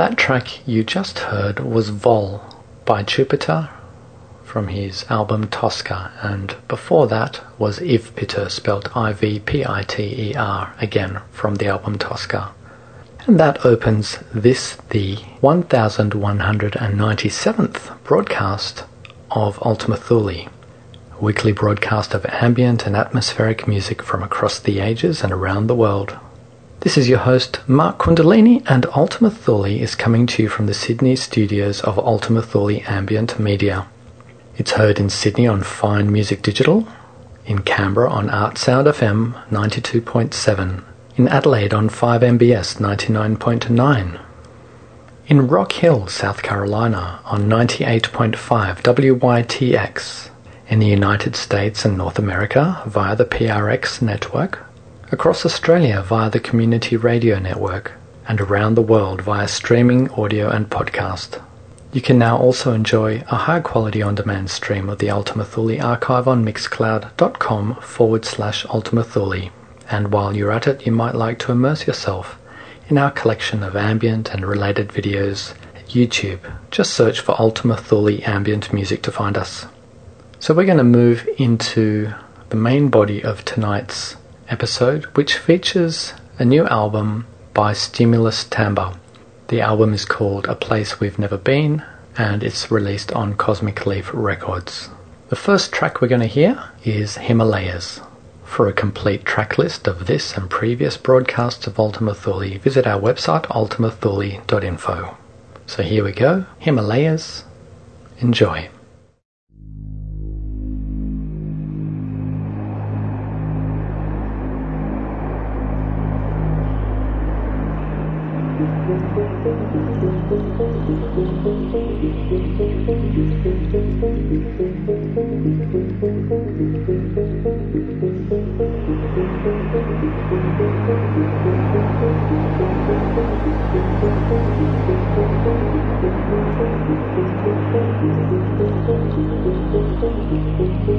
That track you just heard was Vol by Jupiter from his album Tosca, and before that was Ivpiter, spelled I V P I T E R, again from the album Tosca. And that opens this, the 1197th broadcast of Ultima Thule, weekly broadcast of ambient and atmospheric music from across the ages and around the world. This is your host, Mark Kundalini, and Ultima Thule is coming to you from the Sydney studios of Ultima Thule Ambient Media. It's heard in Sydney on Fine Music Digital, in Canberra on Art Sound FM 92.7, in Adelaide on 5MBS 99.9, in Rock Hill, South Carolina on 98.5 WYTX, in the United States and North America via the PRX network, across Australia via the Community Radio Network, and around the world via streaming audio and podcast. You can now also enjoy a high quality on demand stream of the Ultima Thule archive on mixcloud.com forward slash Ultima Thule. And while you're at it, you might like to immerse yourself in our collection of ambient and related videos at YouTube. Just search for Ultima Thule ambient music to find us. So we're going to move into the main body of tonight's episode, which features a new album by Stimulus Timbre. The album is called A Place We've Never Been and it's released on Cosmic Leaf Records. The first track we're going to hear is Himalayas. For a complete track list of this and previous broadcasts of Ultima Thule, visit our website ultimathule.info. So here we go Himalayas. Enjoy. Thank you.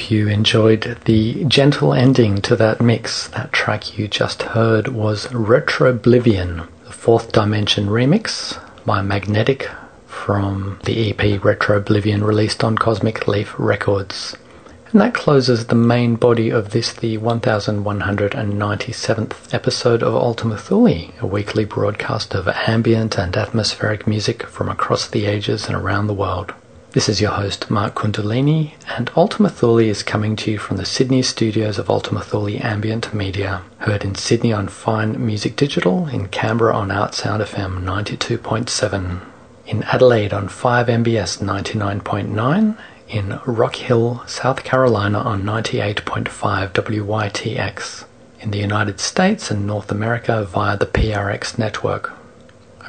Hope you enjoyed the gentle ending to that mix. That track you just heard was Retroblivion, the Fourth Dimension remix by Magnetic from the EP Retroblivion released on Cosmic Leaf Records. And that closes the main body of this, the 1197th episode of Ultima Thule, a weekly broadcast of ambient and atmospheric music from across the ages and around the world. This is your host, Mark Kundalini, and Ultima Thule is coming to you from the Sydney studios of Ultima Thule Ambient Media, heard in Sydney on Fine Music Digital, in Canberra on ArtSound FM 92.7, in Adelaide on 5MBS 99.9, in Rock Hill, South Carolina on 98.5 WYTX, in the United States and North America via the PRX network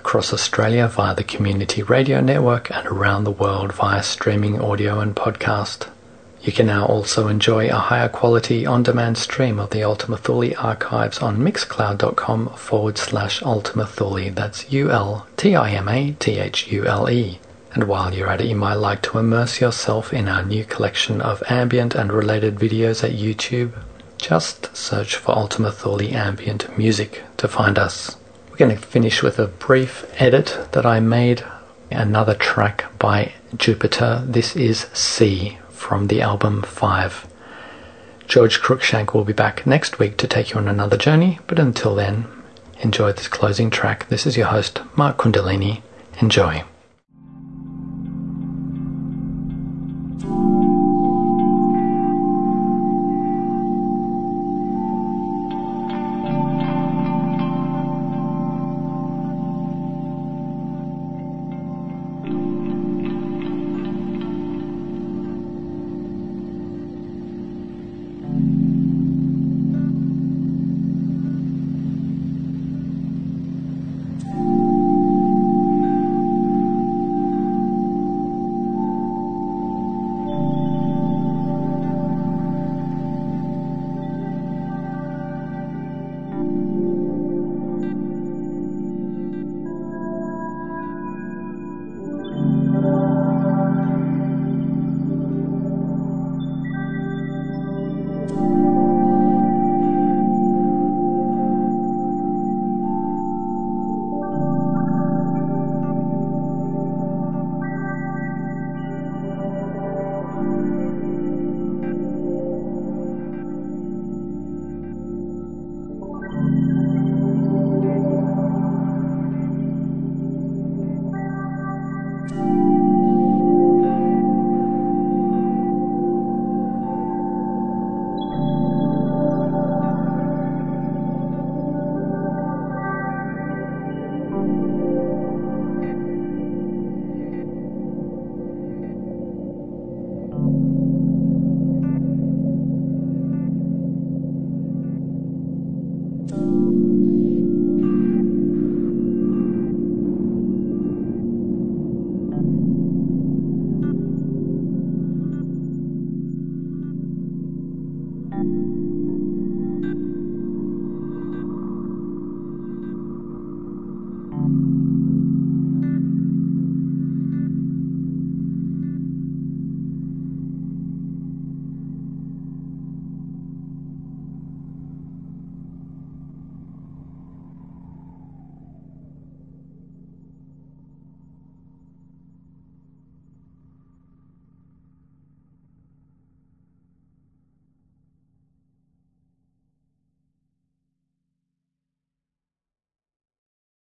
across Australia via the Community Radio Network and around the world via streaming audio and podcast. You can now also enjoy a higher quality on demand stream of the Ultima Thule archives on mixcloud.com forward slash Ultima Thule. That's U L T I M A T H U L E. And while you're at it, you might like to immerse yourself in our new collection of ambient and related videos at YouTube. Just search for Ultima Thule Ambient Music to find us going to finish with a brief edit that I made. Another track by Jupiter. This is C from the album 5. George Cruikshank will be back next week to take you on another journey, but until then, enjoy this closing track. This is your host, Mark Kundalini. Enjoy.